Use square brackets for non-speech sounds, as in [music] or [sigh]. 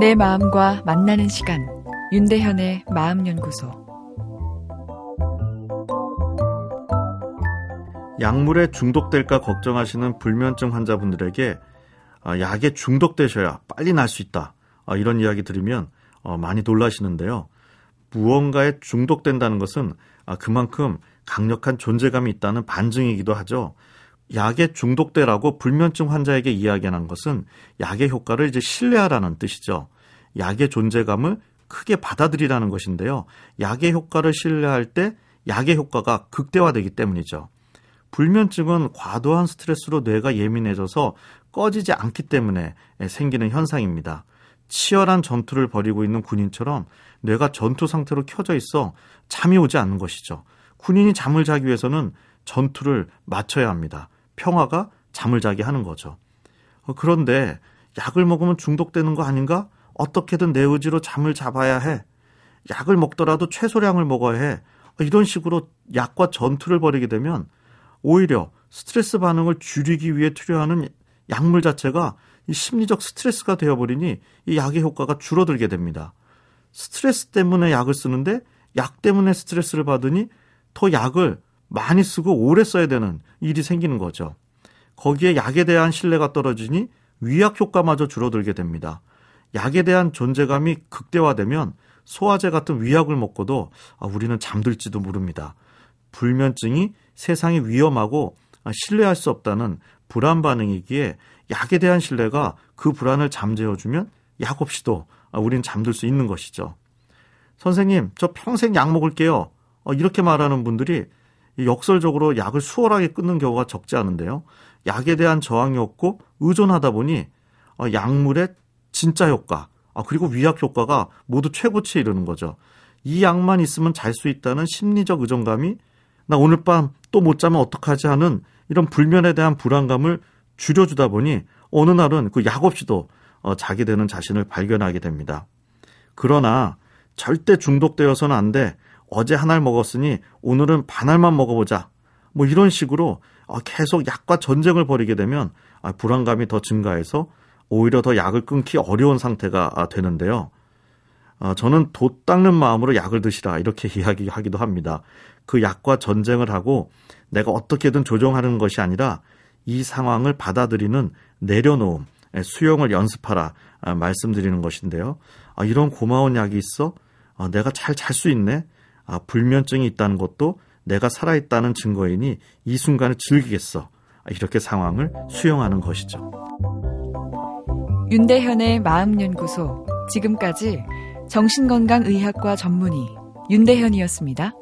내 마음과 만나는 시간 윤대현의 마음연구소 약물에 중독될까 걱정하시는 불면증 환자분들에게 아, 약에 중독되셔야 빨리 날 수 있다. 아, 이런 이야기 들으면 어, 많이 놀라시는데요. 무언가에 중독된다는 것은 아, 그만큼 강력한 존재감이 있다는 반증이기도 하죠. 약에 중독되라고 불면증 환자에게 이야기하는 것은 약의 효과를 이제 신뢰하라는 뜻이죠. 약의 존재감을 크게 받아들이라는 것인데요. 약의 효과를 신뢰할 때 약의 효과가 극대화되기 때문이죠. 불면증은 과도한 스트레스로 뇌가 예민해져서 꺼지지 않기 때문에 생기는 현상입니다. 치열한 전투를 벌이고 있는 군인처럼 뇌가 전투 상태로 켜져 있어 잠이 오지 않는 것이죠. 군인이 잠을 자기 위해서는 전투를 마쳐야 합니다. 평화가 잠을 자게 하는 거죠. 어, 그런데 약을 먹으면 중독되는 거 아닌가? 어떻게든 내 의지로 잠을 잡아야 해. 약을 먹더라도 최소량을 먹어야 해. 어, 이런 식으로 약과 전투를 벌이게 되면 오히려 스트레스 반응을 줄이기 위해 투여하는 약물 자체가 이 심리적 스트레스가 되어버리니 이 약의 효과가 줄어들게 됩니다. 스트레스 때문에 약을 쓰는데 약 때문에 스트레스를 받으니 더 약을 많이 쓰고 오래 써야 되는 일이 생기는 거죠. 거기에 약에 대한 신뢰가 떨어지니 위약 효과마저 줄어들게 됩니다. 약에 대한 존재감이 극대화되면 소화제 같은 위약을 먹고도 아, 우리는 잠들지도 모릅니다. 불면증이 세상이 위험하고 신뢰할 수 없다는 불안 반응이기에 약에 대한 신뢰가 그 불안을 잠재워주면 약 없이도 우린 잠들 수 있는 것이죠. 선생님, 저 평생 약 먹을게요. 어, 이렇게 말하는 분들이 역설적으로 약을 수월하게 끊는 경우가 적지 않은데요. 약에 대한 저항이 없고 의존하다 보니 어, 약물의 진짜 효과, 아, 그리고 위약 효과가 모두 최고치에 이르는 거죠. 이 약만 있으면 잘 수 있다는 심리적 의존감이 나 오늘 밤 또 못 자면 어떡하지 하는 이런 불면에 대한 불안감을 줄여주다 보니 어느 날은 그 약 없이도 어, 자게 되는 자신을 발견하게 됩니다. 그러나 절대 중독되어서는 안 돼. 어제 한 알 먹었으니 오늘은 반 알만 먹어보자. 뭐 이런 식으로 어, 계속 약과 전쟁을 벌이게 되면 아, 불안감이 더 증가해서 오히려 더 약을 끊기 어려운 상태가 아, 되는데요. 어, 저는 돛 닦는 마음으로 약을 드시라 이렇게 [laughs] 이야기하기도 합니다. 그 약과 전쟁을 하고 내가 어떻게든 조정하는 것이 아니라 이 상황을 받아들이는 내려놓음, 수용을 연습하라 아, 말씀드리는 것인데요. 아, 이런 고마운 약이 있어? 아, 내가 잘 잘 수 있네? 불면증이 있다는 것도 내가 살아있다는 증거이니 이 순간을 즐기겠어. 이렇게 상황을 수용하는 것이죠. 윤대현의 마음연구소. 지금까지 정신건강의학과 전문의 윤대현이었습니다.